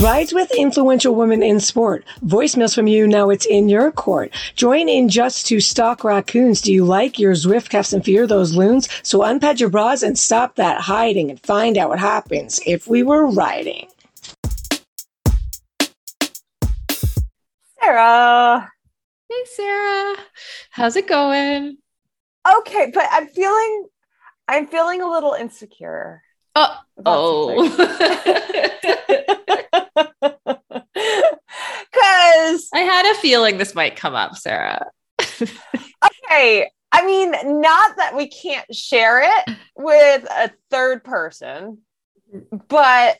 Rides with influential women in sport. Voicemails from you. Now it's in your court. Join in just to stalk raccoons. Do you like your Zwift cuffs and fear those loons? So unpad your bras and stop that hiding and find out what happens if we were riding. Sarah. Hey, Sarah. How's it going? Okay, but I'm feeling, I'm feeling a little insecure. Oh, oh. Because I had a feeling this might come up, Sarah. okay. I mean, not that we can't share it with a third person, but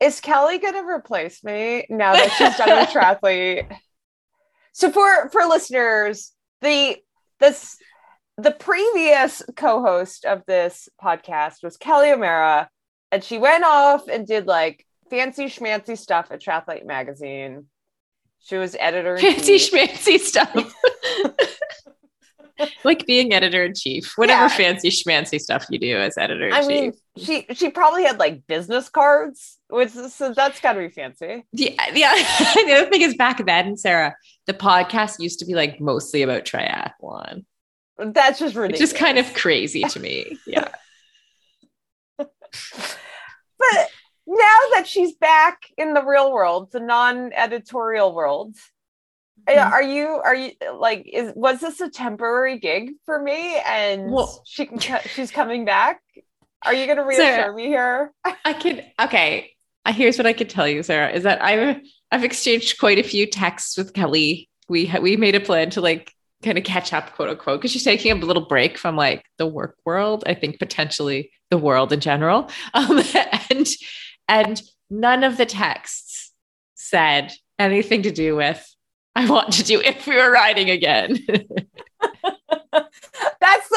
is Kelly going to replace me now that she's done with triathlete? So for for listeners, the this the previous co-host of this podcast was Kelly O'Mara, and she went off and did like fancy schmancy stuff at Triathlete magazine. She was editor. Fancy schmancy stuff. like being editor in chief, whatever yeah. fancy schmancy stuff you do as editor in chief. I mean, she she probably had like business cards, which so that's got to be fancy. Yeah, yeah. the other thing is back then, Sarah, the podcast used to be like mostly about triathlon. That's just ridiculous. It's just kind of crazy to me. Yeah. but now that she's back in the real world, the non-editorial world, mm-hmm. are you are you like is was this a temporary gig for me and well, she can she's coming back? Are you going to reassure Sarah, me here? I can okay. Uh, here's what I could tell you, Sarah, is that I've I've exchanged quite a few texts with Kelly. We ha- we made a plan to like kind of catch up, quote unquote, because she's taking a little break from like the work world. I think potentially the world in general, um, and and none of the texts said anything to do with, I want to do if we were riding again.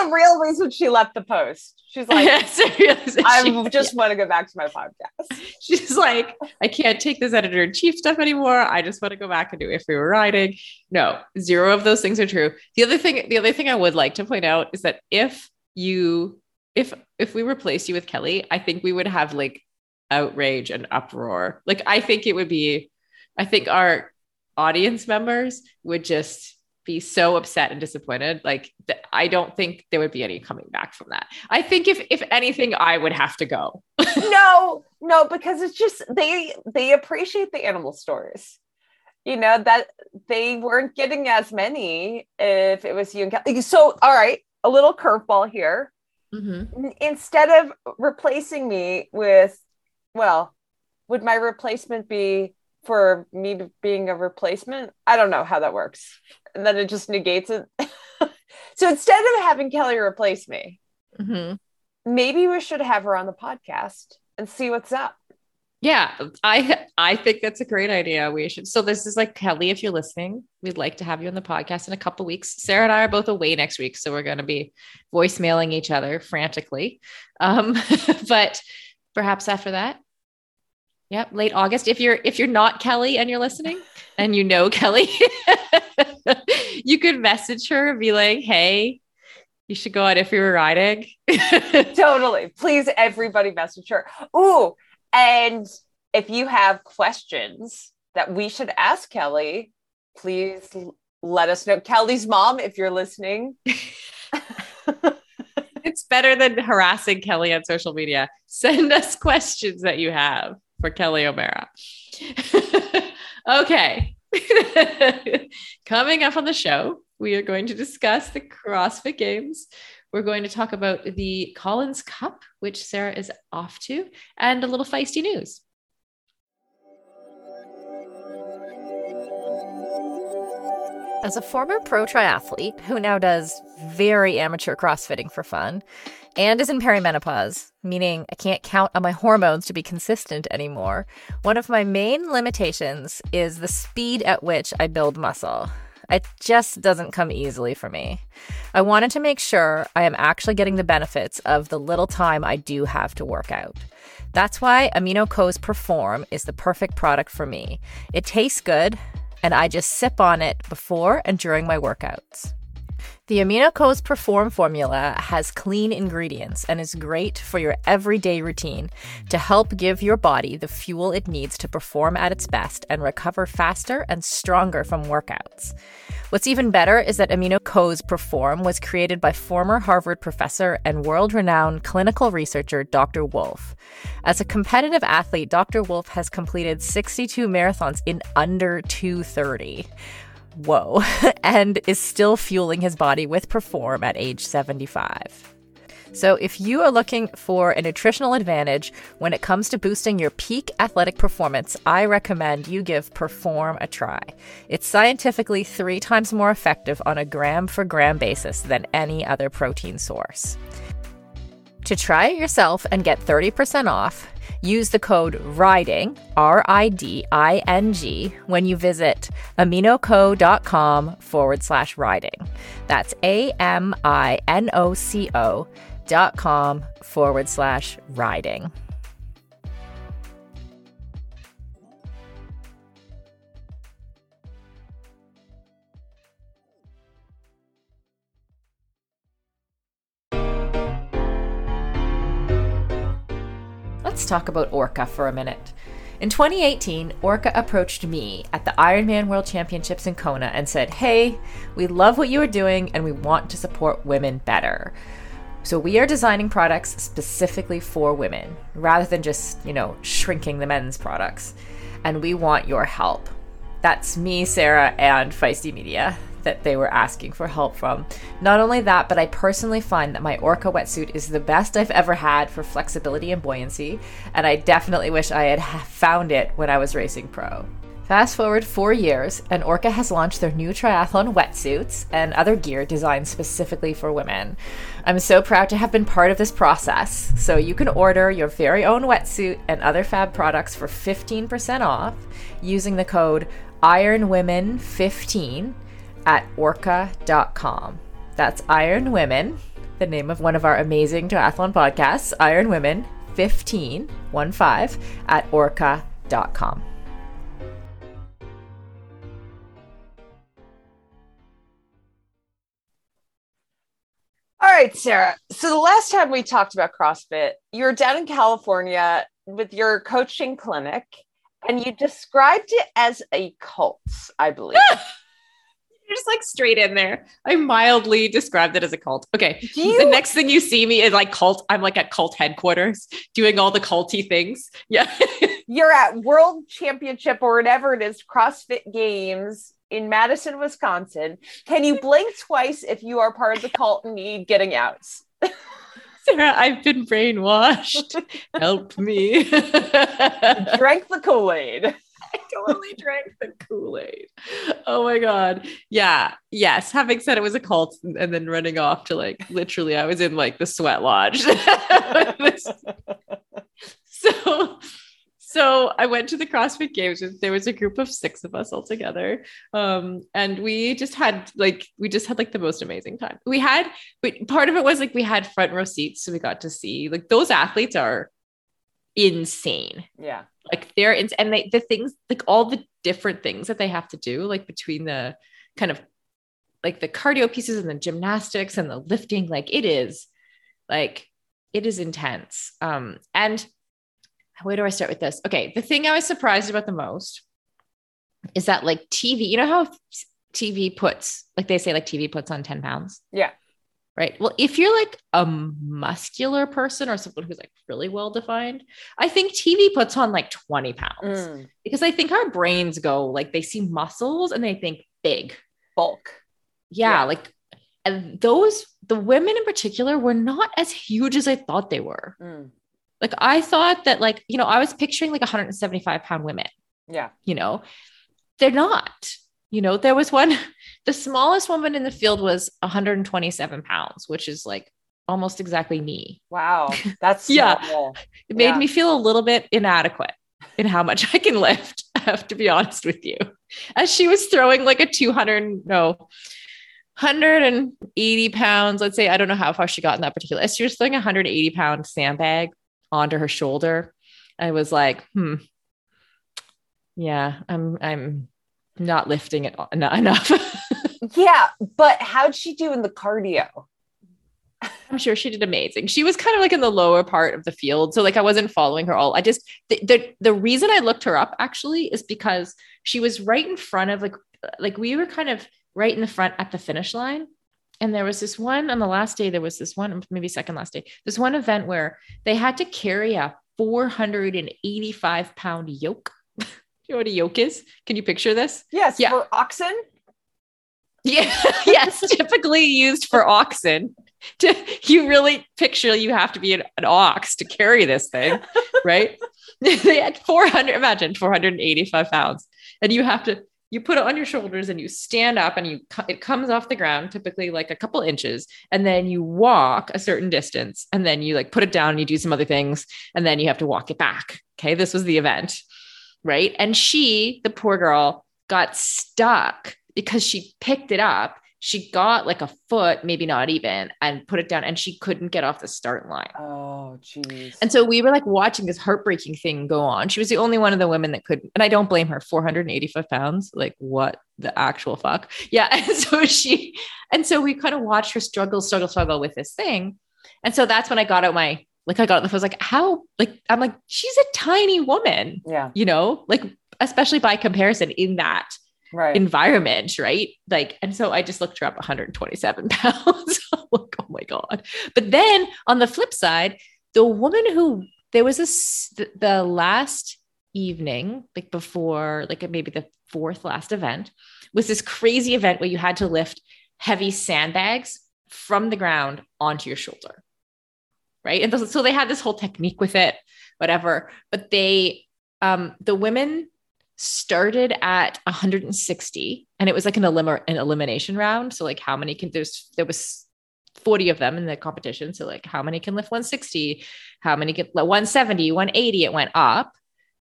The real reason she left the post. She's like, I just want to go back to my podcast. She's like, I can't take this editor in chief stuff anymore. I just want to go back and do if we were riding. No, zero of those things are true. The other thing, the other thing I would like to point out is that if you, if if we replace you with Kelly, I think we would have like outrage and uproar. Like I think it would be, I think our audience members would just be so upset and disappointed. Like th- I don't think there would be any coming back from that. I think if if anything, I would have to go. no, no, because it's just they they appreciate the animal stories. You know that they weren't getting as many if it was you and Kelly. So all right, a little curveball here. Mm-hmm. Instead of replacing me with well, would my replacement be for me being a replacement? I don't know how that works. And then it just negates it. so instead of having Kelly replace me, mm-hmm. maybe we should have her on the podcast and see what's up. Yeah, I I think that's a great idea. We should. So this is like Kelly, if you're listening, we'd like to have you on the podcast in a couple weeks. Sarah and I are both away next week, so we're going to be voicemailing each other frantically. Um, but perhaps after that. Yep, late August. If you're if you're not Kelly and you're listening and you know Kelly, you could message her and be like, "Hey, you should go out if you were riding." totally. Please, everybody message her. Ooh, and if you have questions that we should ask Kelly, please let us know. Kelly's mom, if you're listening it's better than harassing Kelly on social media. Send us questions that you have for Kelly O'Mara. okay. Coming up on the show, we are going to discuss the CrossFit Games. We're going to talk about the Collins Cup, which Sarah is off to, and a little feisty news. As a former pro triathlete who now does very amateur crossfitting for fun and is in perimenopause, meaning I can't count on my hormones to be consistent anymore, one of my main limitations is the speed at which I build muscle. It just doesn't come easily for me. I wanted to make sure I am actually getting the benefits of the little time I do have to work out. That's why AminoCo's Perform is the perfect product for me. It tastes good, and I just sip on it before and during my workouts. The AminoCo's Perform formula has clean ingredients and is great for your everyday routine to help give your body the fuel it needs to perform at its best and recover faster and stronger from workouts. What's even better is that AminoCo's Perform was created by former Harvard professor and world renowned clinical researcher Dr. Wolf. As a competitive athlete, Dr. Wolf has completed 62 marathons in under 230 whoa, and is still fueling his body with Perform at age 75. So, if you are looking for a nutritional advantage when it comes to boosting your peak athletic performance, I recommend you give Perform a try. It's scientifically three times more effective on a gram for gram basis than any other protein source. To try it yourself and get 30% off, use the code RIDING, R I D I N G, when you visit aminoco.com forward slash riding. That's A M I N O C O dot com forward slash riding. Let's talk about Orca for a minute. In 2018, Orca approached me at the Ironman World Championships in Kona and said, Hey, we love what you are doing and we want to support women better. So we are designing products specifically for women rather than just, you know, shrinking the men's products. And we want your help. That's me, Sarah, and Feisty Media that they were asking for help from. Not only that, but I personally find that my Orca wetsuit is the best I've ever had for flexibility and buoyancy, and I definitely wish I had found it when I was racing pro. Fast forward four years, and Orca has launched their new triathlon wetsuits and other gear designed specifically for women. I'm so proud to have been part of this process. So you can order your very own wetsuit and other fab products for 15% off using the code IRONWOMEN15 at orca.com. That's Iron Women, the name of one of our amazing triathlon podcasts, Iron Women 15, 15 at orca.com. All right, Sarah. So the last time we talked about CrossFit, you were down in California with your coaching clinic and you described it as a cult, I believe. Just like straight in there. I mildly described it as a cult. Okay. You- the next thing you see me is like cult. I'm like at cult headquarters doing all the culty things. Yeah. You're at World Championship or whatever it is, CrossFit Games in Madison, Wisconsin. Can you blink twice if you are part of the cult and need getting out? Sarah, I've been brainwashed. Help me. Drank the Kool-Aid. I totally drank the Kool-Aid. Oh my God. Yeah. Yes. Having said it was a cult and then running off to like literally, I was in like the sweat lodge. so so I went to the CrossFit Games. There was a group of six of us all together, um, and we just had like we just had like the most amazing time. We had, but part of it was like we had front row seats, so we got to see like those athletes are insane. Yeah. Like they're in, and they the things like all the different things that they have to do, like between the kind of like the cardio pieces and the gymnastics and the lifting, like it is like it is intense. Um, and where do I start with this? Okay, the thing I was surprised about the most is that like TV, you know how TV puts, like they say, like TV puts on 10 pounds? Yeah. Right. Well, if you're like a muscular person or someone who's like really well defined, I think TV puts on like 20 pounds Mm. because I think our brains go like they see muscles and they think big. Bulk. Yeah. Yeah. Like, and those, the women in particular, were not as huge as I thought they were. Mm. Like I thought that like, you know, I was picturing like 175 pound women, Yeah. you know, they're not, you know, there was one, the smallest woman in the field was 127 pounds, which is like almost exactly me. Wow. That's Yeah. small. It made Yeah. me feel a little bit inadequate in how much I can lift. I have to be honest with you. As she was throwing like a 200, no, 180 pounds, let's say, I don't know how far she got in that particular, she was throwing a 180 pound sandbag onto her shoulder. I was like, hmm, yeah, I'm, I'm not lifting it enough. yeah, but how'd she do in the cardio? I'm sure she did amazing. She was kind of like in the lower part of the field. So like I wasn't following her all. I just the, the the reason I looked her up actually is because she was right in front of like like we were kind of right in the front at the finish line. And there was this one on the last day, there was this one, maybe second last day, this one event where they had to carry a 485 pound yoke. You know what a yoke is? Can you picture this? Yes, yeah. for oxen. Yeah, yes, typically used for oxen. To, you really picture you have to be an, an ox to carry this thing, right? they had 400, imagine 485 pounds, and you have to you put it on your shoulders and you stand up and you it comes off the ground typically like a couple inches and then you walk a certain distance and then you like put it down and you do some other things and then you have to walk it back okay this was the event right and she the poor girl got stuck because she picked it up she got like a foot, maybe not even, and put it down, and she couldn't get off the start line. Oh, jeez. And so we were like watching this heartbreaking thing go on. She was the only one of the women that could, and I don't blame her. 485 pounds, like what the actual fuck? Yeah. And so she, and so we kind of watched her struggle, struggle, struggle with this thing. And so that's when I got out my, like, I got, on the phone, I was like, how, like, I'm like, she's a tiny woman. Yeah. You know, like, especially by comparison in that right. environment, right? Like, and so I just looked her up 127 pounds. like, oh my God. But then on the flip side, the woman who there was this the last evening, like before, like maybe the fourth last event, was this crazy event where you had to lift heavy sandbags from the ground onto your shoulder. Right. And so they had this whole technique with it, whatever. But they, um, the women started at 160 and it was like an, elim- an elimination round. So like how many can there's there was 40 of them in the competition. So like how many can lift 160 how many get 170 180 it went up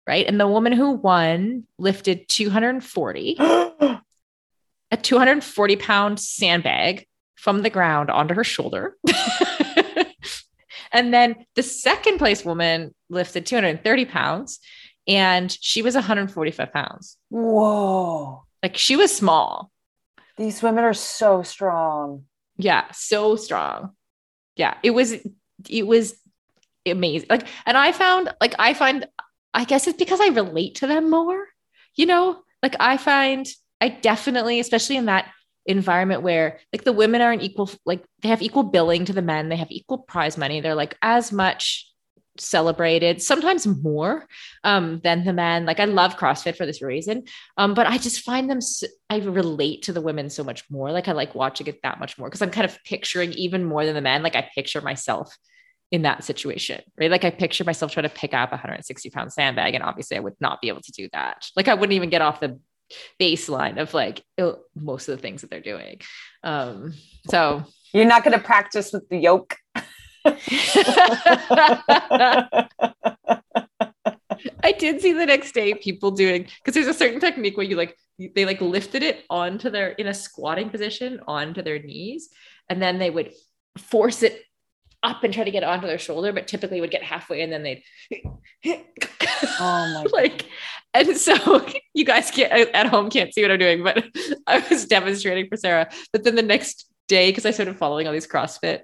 right? And the woman who won lifted 240 a 240 pound sandbag from the ground onto her shoulder and then the second place woman lifted 230 pounds and she was 145 pounds. Whoa. Like she was small. These women are so strong. Yeah, so strong. Yeah, it was it was amazing. Like and I found like I find I guess it's because I relate to them more. You know, like I find I definitely especially in that environment where like the women are an equal like they have equal billing to the men, they have equal prize money. They're like as much celebrated, sometimes more um, than the men. Like I love CrossFit for this reason, um, but I just find them. So, I relate to the women so much more. Like I like watching it that much more because I'm kind of picturing even more than the men. Like I picture myself in that situation, right? Like I picture myself trying to pick up a 160 pound sandbag, and obviously I would not be able to do that. Like I wouldn't even get off the baseline of like most of the things that they're doing. Um, so you're not going to practice with the yoke. I did see the next day people doing because there's a certain technique where you like they like lifted it onto their in a squatting position onto their knees and then they would force it up and try to get onto their shoulder, but typically would get halfway and then they'd oh my like and so you guys can't at home can't see what I'm doing, but I was demonstrating for Sarah. But then the next day, because I started following all these CrossFit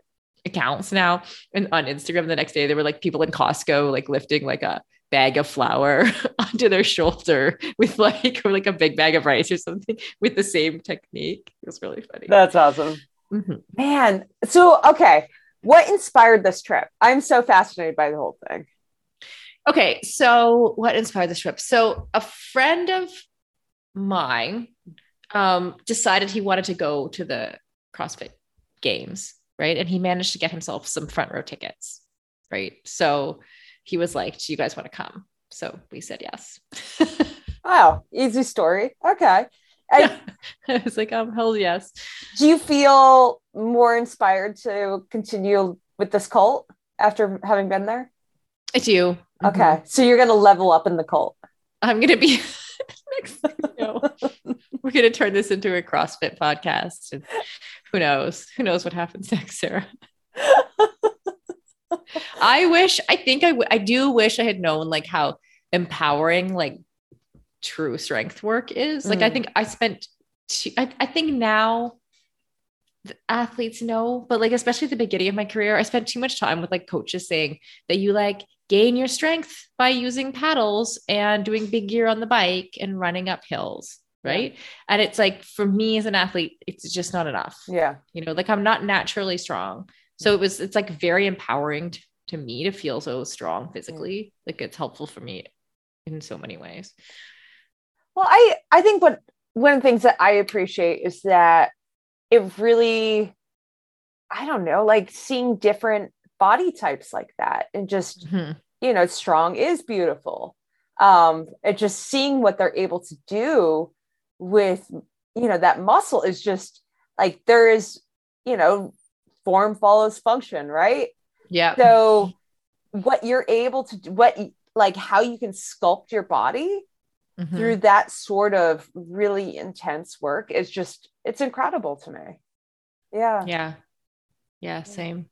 accounts now and on Instagram the next day there were like people in Costco like lifting like a bag of flour onto their shoulder with like or like a big bag of rice or something with the same technique. It was really funny. That's awesome. Mm-hmm. Man, so okay, what inspired this trip? I'm so fascinated by the whole thing. Okay, so what inspired this trip? So a friend of mine um, decided he wanted to go to the CrossFit Games right? And he managed to get himself some front row tickets, right? So he was like, Do you guys want to come? So we said yes. oh, easy story. Okay. Yeah. I was like, um, hell yes. Do you feel more inspired to continue with this cult after having been there? I do. Okay. Mm-hmm. So you're going to level up in the cult. I'm going to be, Next thing you know, we're going to turn this into a CrossFit podcast. And who knows? Who knows what happens next, Sarah? I wish, I think I, w- I do wish I had known like how empowering like true strength work is. Like, I Mm. think I spent, two, I, I think now the athletes know, but like, especially at the beginning of my career, I spent too much time with like coaches saying that you like gain your strength by using paddles and doing big gear on the bike and running up hills. Right. And it's like, for me as an athlete, it's just not enough Yeah. you know like i'm not naturally strong so it was it's like very empowering t- to me to feel so strong physically like it's helpful for me in so many ways Well, I I think what one of the things that I appreciate is that it really, I don't know, like seeing different body types like that, and just Mhm. you know, strong is beautiful. Um, and just seeing what they're able to do with you know that muscle is just like there is you know form follows function, right? yeah so what you're able to do what like how you can sculpt your body Mhm. through that sort of really intense work is just it's incredible to me. Yeah. Yeah. Yeah same.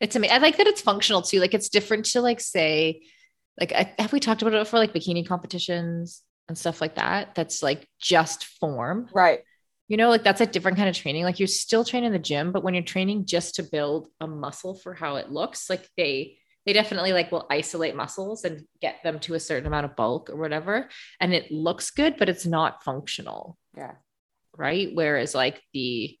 It's amazing i like that it's functional too. Like it's different to like say like I, have we talked about it before like bikini competitions and stuff like that? That's like just form. Right. You know, like that's a different kind of training. Like you're still training in the gym, but when you're training just to build a muscle for how it looks, like they they definitely like will isolate muscles and get them to a certain amount of bulk or whatever. And it looks good, but it's not functional. Yeah. Right. Whereas like the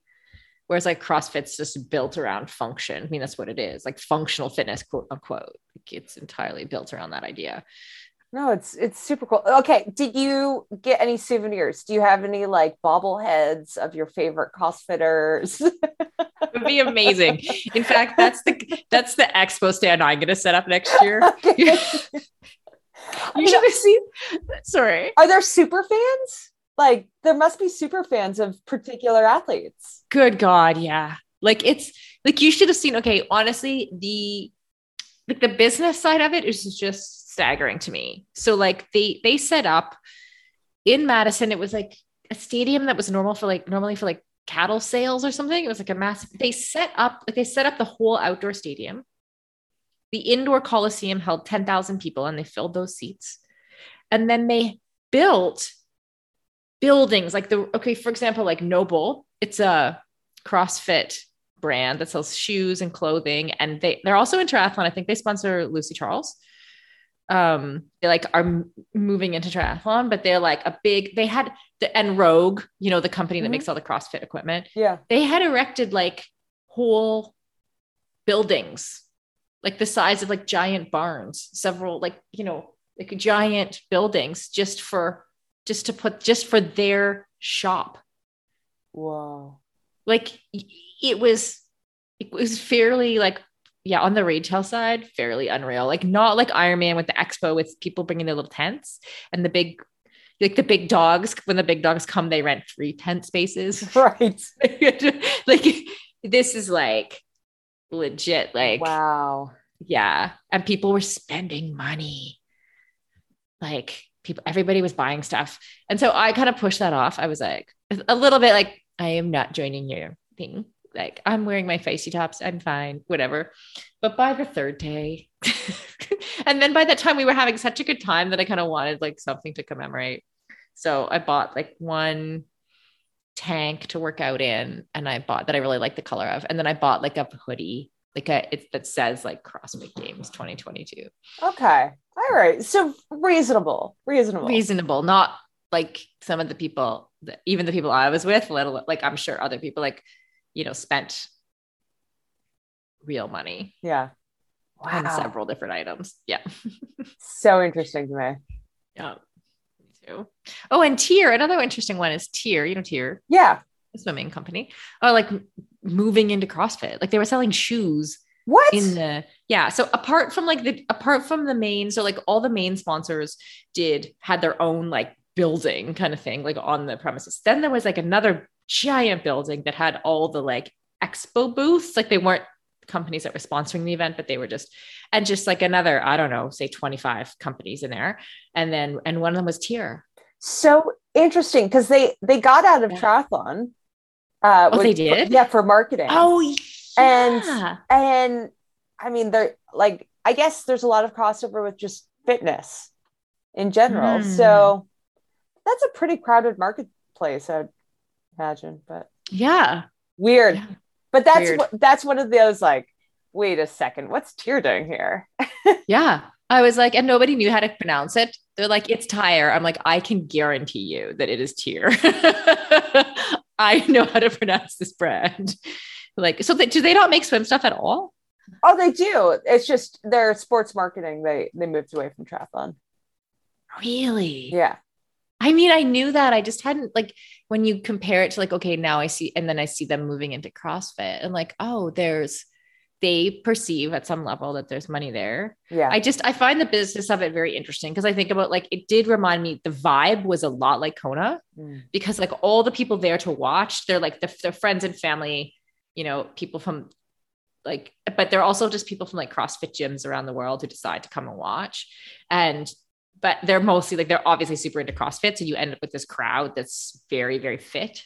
whereas like CrossFit's just built around function. I mean, that's what it is, like functional fitness, quote unquote. Like it's entirely built around that idea. No it's it's super cool okay did you get any souvenirs do you have any like bobbleheads of your favorite crossfitters It would be amazing. In fact, that's the that's the expo stand I'm gonna set up next year. Okay. You should have seen. Sorry. are there super fans like there must be super fans of particular athletes Good God, yeah. Like it's like you should have seen. Okay, honestly, the like the business side of it is just staggering to me. So like they they set up in Madison. It was like a stadium that was normal for like normally for like cattle sales or something. It was like a massive. They set up like they set up the whole outdoor stadium. The indoor coliseum held ten thousand people, and they filled those seats. And then they built buildings like the okay for example like NOBULL it's a crossfit brand that sells shoes and clothing and they they're also in triathlon i think they sponsor lucy charles um they like are moving into triathlon but they're like a big they had the and rogue you know the company that Mhm. makes all the crossfit equipment. Yeah. They had erected like whole buildings like the size of like giant barns several like you know like giant buildings just for just to put just for their shop. Wow. Like it was it was fairly like yeah on the retail side fairly unreal. Like not like Ironman with the expo with people bringing their little tents and the big like the big dogs when the big dogs come they rent three tent spaces. Right. Like this is like legit like wow. yeah. And people were spending money. Like people everybody was buying stuff. And so i kind of pushed that off. I was like a little bit like i am not joining your thing like i'm wearing my Feisty tops i'm fine whatever. But by the third day and then by that time we were having such a good time that i kind of wanted like something to commemorate. So i bought like one tank to work out in and i bought that i really like the color of and then i bought like a hoodie like a it that says like CrossFit Games 2022. okay all right so reasonable reasonable. Reasonable, not like some of the people, even the people I was with, let alone like I'm sure other people like, you know, spent real money yeah on wow several different items. Yeah. so interesting to me Yeah. Me too. Oh, and Tyr, another interesting one is Tyr, you know, Tyr, yeah the swimming company. Oh, like moving into CrossFit. Like they were selling shoes what in the yeah so apart from like the apart from the main so like all the main sponsors did had their own like building kind of thing like on the premises then there was like another giant building that had all the like expo booths like they weren't companies that were sponsoring the event but they were just and just like another i don't know say 25 companies in there and then and one of them was Tyr so interesting because they they got out of Yeah. triathlon. Uh, Oh, they did? yeah, for marketing. Oh, yeah. And- and I mean, they're like, I guess there's a lot of crossover with just fitness in general. Hmm. So that's a pretty crowded marketplace, I'd imagine. But yeah. weird. Yeah. But that's Weird. what that's one of those like, wait a second, what's Tyr doing here? Yeah. I was like, and nobody knew how to pronounce it. They're like, it's tire. I'm like, I can guarantee you that it is tier. I know how to pronounce this brand. Like, so they, do they not make swim stuff at all? Oh, they do. It's just their sports marketing. They they moved away from triathlon. Really? Yeah. I mean, I knew that. I just hadn't like when you compare it to like, okay, now I see, and then I see them moving into CrossFit and like, oh, there's, they perceive at some level that there's money there. Yeah. I just, I find the business of it very interesting because I think about like, it did remind me, the vibe was a lot like Kona Mm. because like all the people there to watch, they're like the, their friends and family, you know, people from like, but they're also just people from like CrossFit gyms around the world who decide to come and watch. And but they're mostly like they're obviously super into CrossFit. So you end up with this crowd that's very, very fit.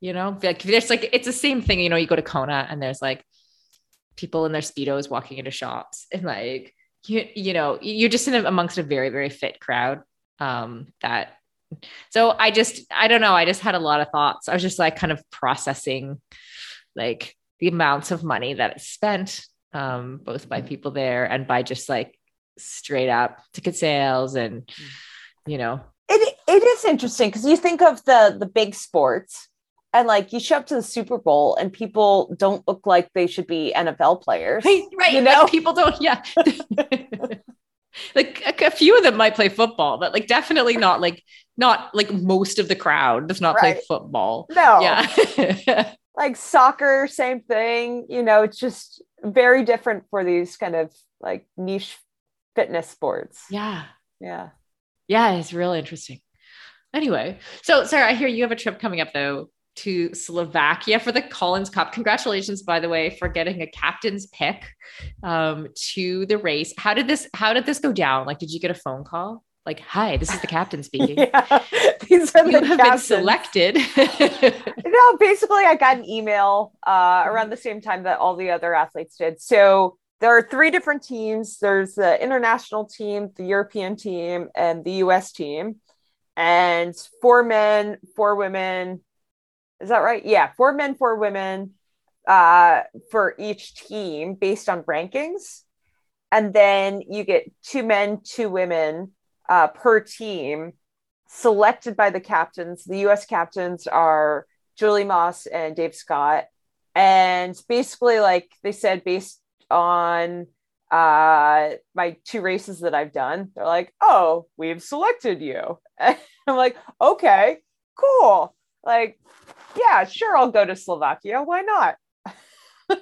You know, like there's like it's the same thing. You know, you go to Kona and there's like people in their speedos walking into shops and like you you know you're just in a, amongst a very very fit crowd. Um, that so I just I don't know. I just had a lot of thoughts. I was just like kind of processing like the amounts of money that is spent um, both by people there and by just like straight up ticket sales and you know it it is interesting because you think of the the big sports and like you show up to the Super Bowl and people don't look like they should be NFL players. right right You know? people don't yeah like a, a few of them might play football but like definitely not like not like most of the crowd does not play football No, yeah like soccer, same thing. You know, it's just very different for these kind of like niche fitness sports. yeah Yeah. Yeah, it's real interesting. Anyway, so Sarah, I hear you have a trip coming up though to Slovakia for the Collins Cup. Congratulations, by the way, for getting a captain's pick um, to the race. How did this? How did this go down? Like, did you get a phone call? Like, hi, this is the captain speaking. Yeah. These are You the have been selected. no, basically, I got an email uh, around the same time that all the other athletes did. So there are three different teams there's the international team, the European team, and the US team. And four men, four women. Is that right? Yeah, four men, four women uh, for each team based on rankings. And then you get two men, two women uh, per team selected by the captains. The US captains are Julie Moss and Dave Scott. And basically, like they said, based on uh my two races that I've done, they're like, oh, we've selected you. I'm like, okay, cool. Like, yeah, sure, I'll go to Slovakia. Why not?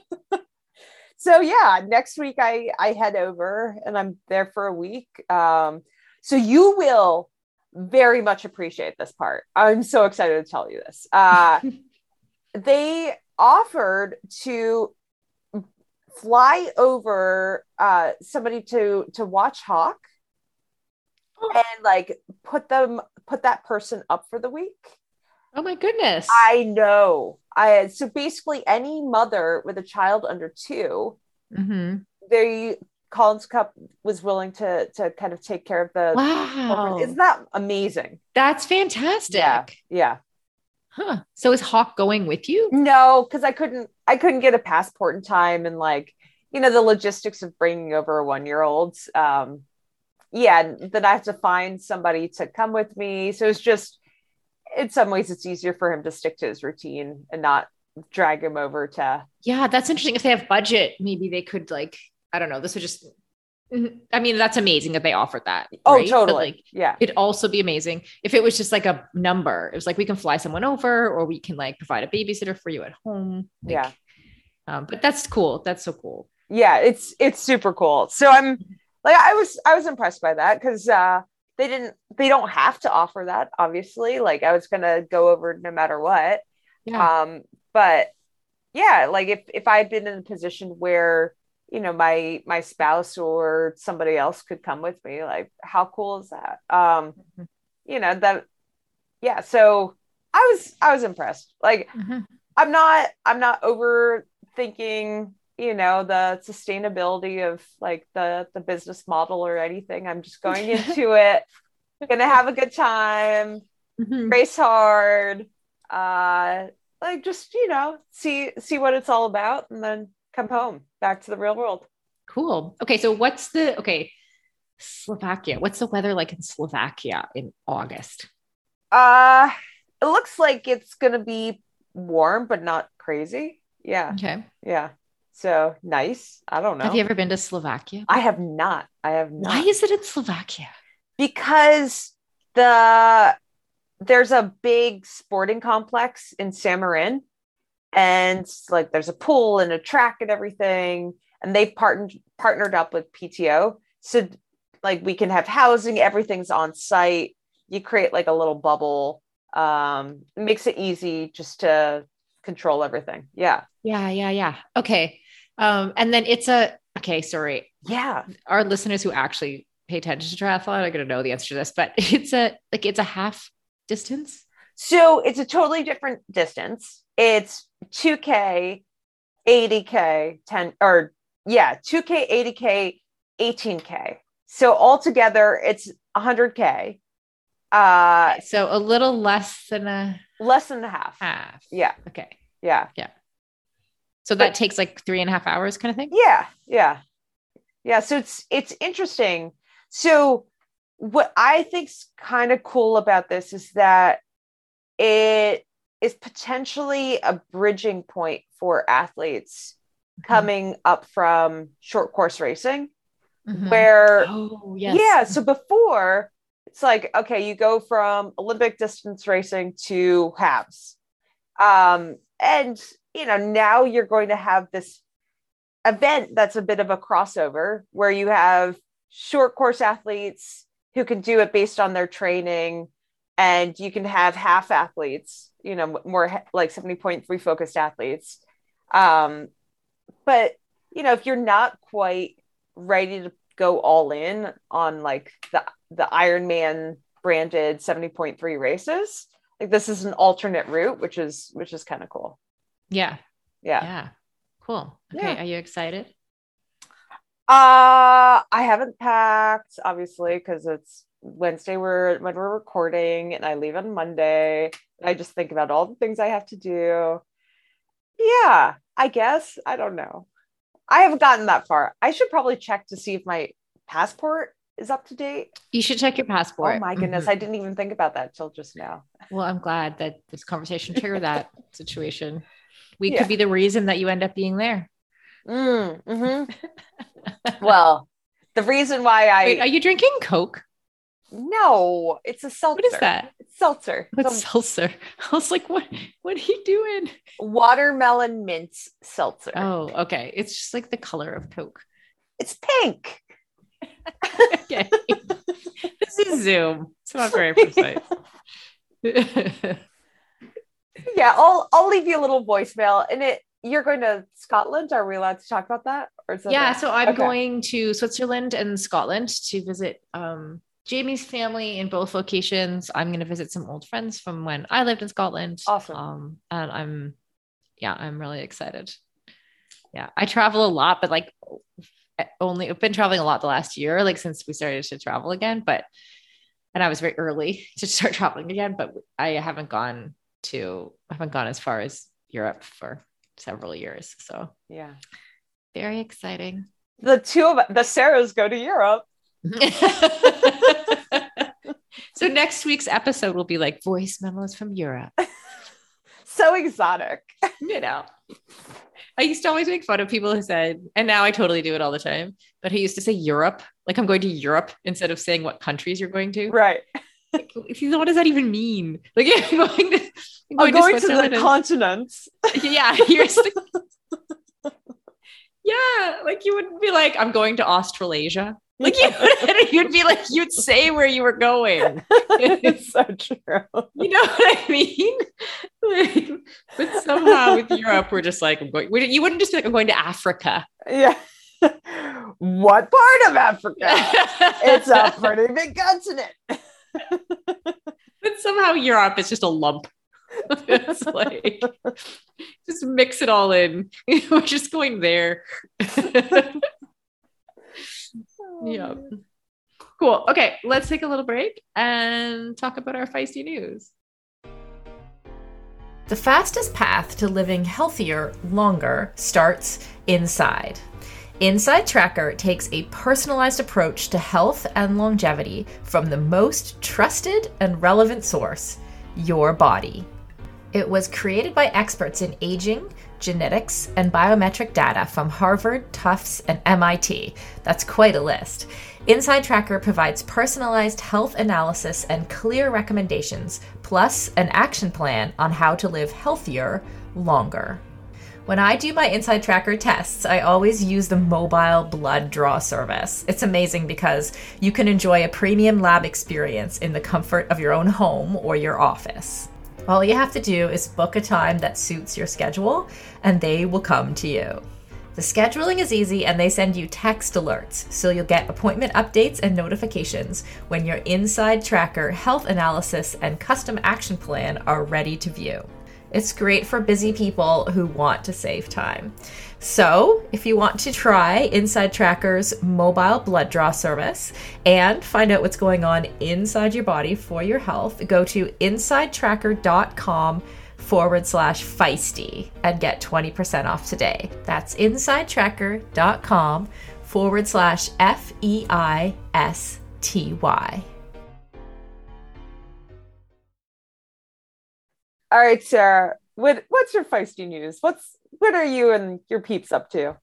so yeah, next week I I head over and I'm there for a week. Um, so you will very much appreciate this part. I'm so excited to tell you this. Uh, they offered to fly over uh, somebody to to watch Hawk and like put them put that person up for the week. oh my goodness. I know. I so basically any mother with a child under two, Mhm. they Collins Cup was willing to to kind of take care of the. Wow. Isn't that amazing? That's fantastic. Yeah, yeah. Huh. So is Hawk going with you? No, because I couldn't. I couldn't get a passport in time, and like you know the logistics of bringing over a one year old. Um, yeah, then I have to find somebody to come with me. So it's just, in some ways, it's easier for him to stick to his routine and not drag him over to. Yeah, that's interesting. If they have budget, maybe they could like, I don't know, this would just. I mean, that's amazing that they offered that. Oh, right? But, totally. like yeah, it'd also be amazing if it was just like a number. It was like we can fly someone over or we can like provide a babysitter for you at home. Like, Yeah. Um, but that's cool. That's so cool. yeah. It's it's super cool. So I'm like I was I was impressed by that because uh, they didn't they don't have to offer that. Obviously, like I was gonna go over no matter what. Yeah. um but yeah like if if i'd been in a position where you know my my spouse or somebody else could come with me like how cool is that um Mhm. you know that yeah so i was i was impressed like Mhm. i'm not i'm not overthinking you know the sustainability of like the the business model or anything i'm just going into it gonna have a good time Mhm. race hard uh like just you know see see what it's all about and then come home back to the real world Cool. Okay, so what's the okay? Slovakia. What's the weather like in Slovakia in August? uh it looks like it's gonna be warm but not crazy yeah Okay. yeah so nice i don't know Have you ever been to Slovakia? i have not i have not Why is it in Slovakia? because the there's a big sporting complex in Samorin and like there's a pool and a track and everything and they've partnered partnered up with PTO so like we can have housing everything's on site you create like a little bubble um it makes it easy just to control everything yeah Yeah, yeah, yeah. Okay. Um, and then it's a okay, sorry. yeah Our listeners who actually pay attention to triathlon are gonna know the answer to this, but it's a like it's a half distance. So it's a totally different distance. It's 2K, 80K, 10 or yeah, 2K, 80K, 18K. So altogether it's 100K. Uh So a little less than a less than a half. half. Yeah, Okay. yeah. Yeah. So that takes like three and a half hours kind of thing. Yeah, yeah. Yeah, so it's it's interesting. So what I think's kind of cool about this is that it is potentially a bridging point for athletes coming up from short course racing Mhm. where Oh yes. yeah so before it's like okay you go from olympic distance racing to halves um and you know now you're going to have this event that's a bit of a crossover where you have short course athletes who can do it based on their training and you can have half athletes you know more like 70.3 focused athletes um but you know if you're not quite ready to go all in on like the the Ironman branded 70.3 races. Like this is an alternate route, which is which is kind of cool. Yeah. Yeah. Yeah. Cool. Okay. Yeah. Are you excited? Uh I haven't packed, obviously, because it's Wednesday we're when we're recording and I leave on Monday. I just think about all the things I have to do. Yeah, I guess. I don't know. I haven't gotten that far. I should probably check to see if my passport is up to date. You should check your passport. Oh my goodness, Mhm. I didn't even think about that till just now. Well, I'm glad that this conversation triggered that situation. We Yeah. could be the reason that you end up being there. Mm, mhm. well, the reason why I Wait, are you drinking Coke? No, it's a seltzer. What is that? It's seltzer. What's It's seltzer? I was like, what? What are you doing? watermelon mint seltzer. Oh, okay. It's just like the color of Coke. It's pink. Okay. this is Zoom. It's not very precise. Yeah, I'll I'll leave you a little voicemail. And it you're going to Scotland. Are we allowed to talk about that? Or is that yeah. not? So I'm Okay. going to Switzerland and Scotland to visit um, Jamie's family in both locations. I'm going to visit some old friends from when I lived in Scotland. Awesome. Um, and I'm, yeah, I'm really excited. Yeah, I travel a lot, but like only I've been traveling a lot the last year, like since we started to travel again. But and I was very early to start traveling again, but I haven't gone to I haven't gone as far as Europe for several years. So Yeah. very exciting. The two of the Sarahs go to Europe. so next week's episode will be like voice memos from Europe. So exotic. You know. I used to always make fun of people who said, and now I totally do it all the time, but who used to say Europe, like I'm going to Europe instead of saying what countries you're going to. Right. Like, what does that even mean? Like, yeah, I'm going to, I'm I'm going to Switzerland the continents. yeah, here's the, yeah, like you wouldn't be like, I'm going to Australasia. Like you you'd be like, you'd say where you were going. it's so true. You know what I mean? Like, but somehow with Europe, we're just like, I'm going. we- You wouldn't just be like, I'm going to Africa. Yeah. what part of Africa? It's a pretty big continent. but somehow Europe is just a lump. it's like just mix it all in. We're just going there. Yeah. Cool. Okay, let's take a little break and talk about our feisty news. The fastest path to living healthier longer starts inside. Inside Tracker takes a personalized approach to health and longevity from the most trusted and relevant source, your body. It was created by experts in aging, genetics, and biometric data from Harvard, Tufts, and MIT. That's quite a list. Inside Tracker provides personalized health analysis and clear recommendations, plus an action plan on how to live healthier longer. When I do my Inside Tracker tests, I always use the mobile blood draw service. It's amazing because you can enjoy a premium lab experience in the comfort of your own home or your office. All you have to do is book a time that suits your schedule, and they will come to you. The scheduling is easy and they send you text alerts, so you'll get appointment updates and notifications when your Inside Tracker health analysis and custom action plan are ready to view. It's great for busy people who want to save time. So, if you want to try Inside Tracker's mobile blood draw service and find out what's going on inside your body for your health, go to insidetracker.com forward slash feisty and get 20% off today. That's insidetracker.com forward slash F E I S T Y. All right, Sarah. What what's your feisty news? What's what are you and your peeps up to?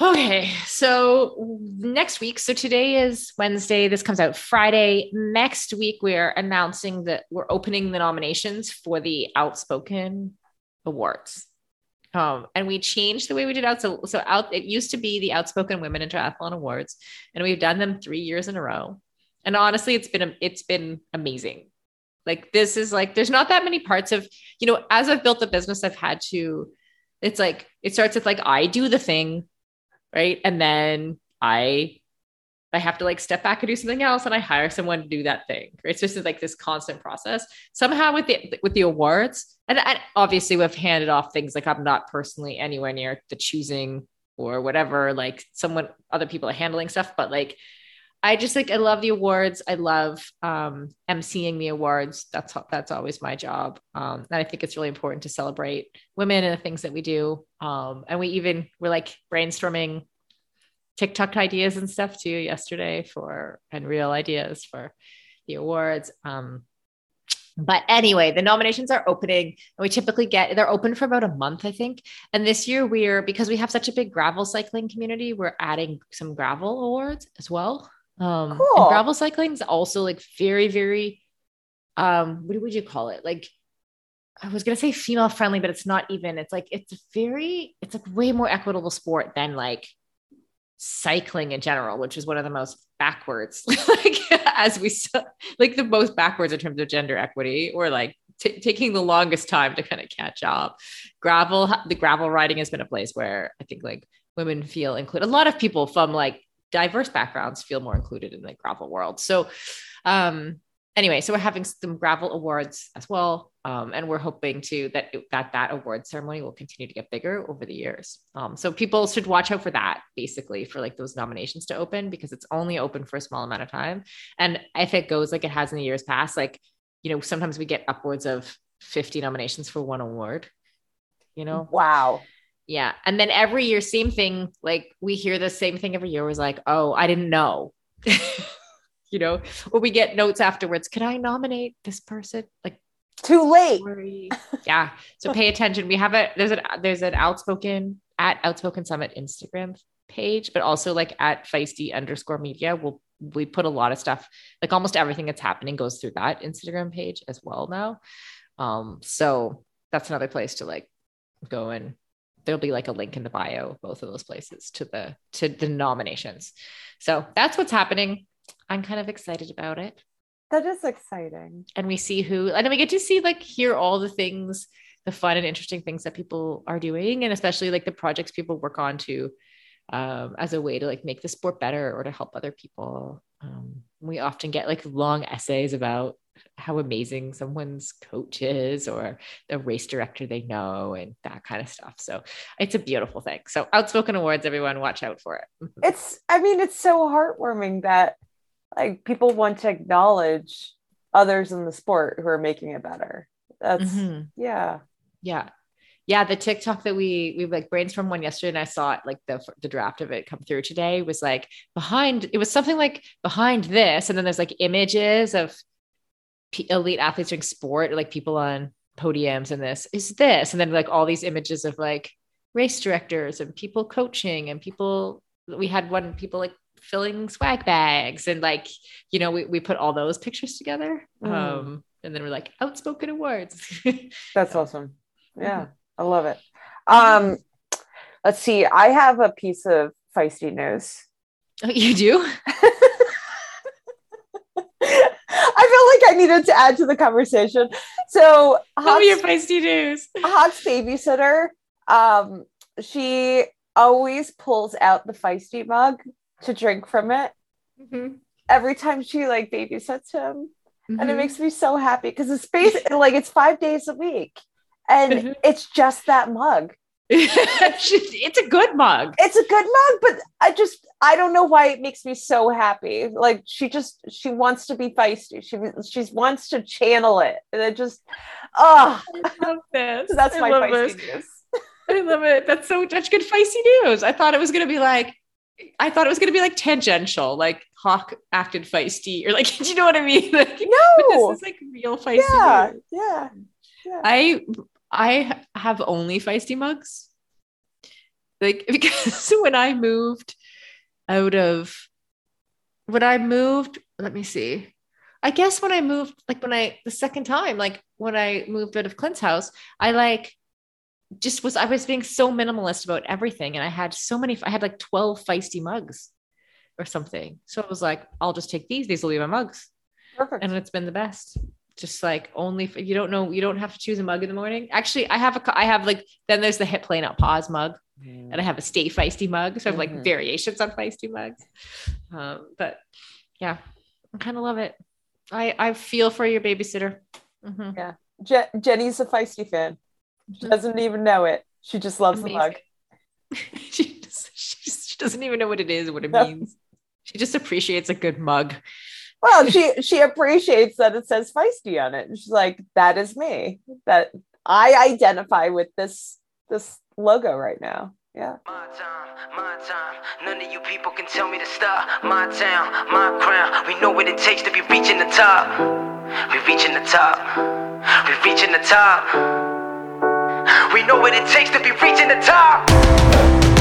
Okay, so next week, so today is Wednesday. This comes out Friday. Next week, we're announcing that we're opening the nominations for the Outspoken Awards. Um, and we changed the way we did out. So, so out it used to be the Outspoken Women in Triathlon Awards, and we've done them three years in a row. And honestly, it's been it's been amazing. Like this is like there's not that many parts of you know as I've built the business, I've had to. It's like it starts with like I do the thing right and then i i have to like step back and do something else and i hire someone to do that thing right? it's just like this constant process somehow with the with the awards and, and obviously we've handed off things like i'm not personally anywhere near the choosing or whatever like someone other people are handling stuff but like I just like I love the awards. I love um emceeing the awards. That's that's always my job. Um and I think it's really important to celebrate women and the things that we do. Um and we even we're like brainstorming TikTok ideas and stuff too yesterday for and reel ideas for the awards. Um but anyway, the nominations are opening and we typically get they're open for about a month, I think. And this year we're because we have such a big gravel cycling community, we're adding some gravel awards as well. Um, cool. gravel cycling is also like very, very, um, what would you call it? Like, I was gonna say female friendly, but it's not even. It's like it's a very, it's like way more equitable sport than like cycling in general, which is one of the most backwards, like as we like the most backwards in terms of gender equity, or like t- taking the longest time to kind of catch up. Gravel, the gravel riding has been a place where I think like women feel included. A lot of people from like diverse backgrounds feel more included in the gravel world. So, um, anyway, so we're having some gravel awards as well, um, and we're hoping to that that that award ceremony will continue to get bigger over the years. Um, so people should watch out for that, basically, for like those nominations to open because it's only open for a small amount of time, and if it goes like it has in the years past, like you know, sometimes we get upwards of fifty nominations for one award. You know, wow yeah. And then every year, same thing. Like we hear the same thing every year was like, oh, I didn't know. you know, or we get notes afterwards. Can I nominate this person? Like too late. Sorry. yeah. So pay attention. We have a there's an there's an outspoken at outspoken summit Instagram page, but also like at feisty underscore media. We'll we put a lot of stuff, like almost everything that's happening goes through that Instagram page as well now. Um, so that's another place to like go and there'll be like a link in the bio both of those places to the to the nominations. So that's what's happening. I'm kind of excited about it. That is exciting. And we see who and we get to see like hear all the things the fun and interesting things that people are doing and especially like the projects people work on to um, as a way to like make the sport better or to help other people. Um, we often get like long essays about how amazing someone's coach is or the race director they know and that kind of stuff. So it's a beautiful thing. So outspoken awards, everyone watch out for it. It's I mean, it's so heartwarming that like people want to acknowledge others in the sport who are making it better. That's Mhm. yeah. Yeah. Yeah, the TikTok that we we like brainstormed one yesterday, and I saw it like the the draft of it come through today was like behind. It was something like behind this, and then there's like images of p- elite athletes doing sport, like people on podiums, and this is this, and then like all these images of like race directors and people coaching and people. We had one people like filling swag bags, and like you know we we put all those pictures together, Mm. um, and then we're like outspoken awards. That's awesome. Yeah, I love it. Um, let's see. I have a piece of feisty news. Oh, you do? I felt like I needed to add to the conversation. So, Oh, your feisty news. Hawk's babysitter, um, she always pulls out the feisty mug to drink from it Mhm. every time she like babysits him. and it Mhm. makes me so happy because it's basically like it's five days a week and Mhm. it's just that mug it's a good mug. it's a good mug but i just i don't know why it makes me so happy like she just she wants to be feisty she she wants to channel it and it just oh I love this. that's I my love feisty this. news I love it. That's so such good feisty news. I thought it was gonna be like I thought it was gonna be like tangential, like Hawk acted feisty, or like, do you know what I mean? Like, but no this is like real feisty. yeah news. yeah I I have only feisty mugs. Like because when I moved out of when I moved, let me see. I guess when I moved, like when I the second time, like when I moved out of Clint's house, I like just was I was being so minimalist about everything, and I had so many. I had like twelve feisty mugs or something. So I was like, I'll just take these. These will be my mugs perfect and it's been the best just like only you don't know you don't have to choose a mug in the morning actually i have a I have like then there's the hit play not pause mug and i have a stay feisty mug so i have like Mhm. variations on feisty mugs. Um but yeah i kind of love it. I i feel for your babysitter. Mhm. Je- jenny's a feisty fan. She doesn't even know it. She just loves the mug. She, just, she just she doesn't even know what it is what it No. means. She just appreciates a good mug. Well she she appreciates that it says feisty on it. And she's like that is me. That i identify with this this logo right now yeah My time, my time. None of you people can tell me to stop. My town, my crown. We know what it takes to be reaching the top. We're reaching the top. We're reaching the top. We know what it takes to be reaching the top.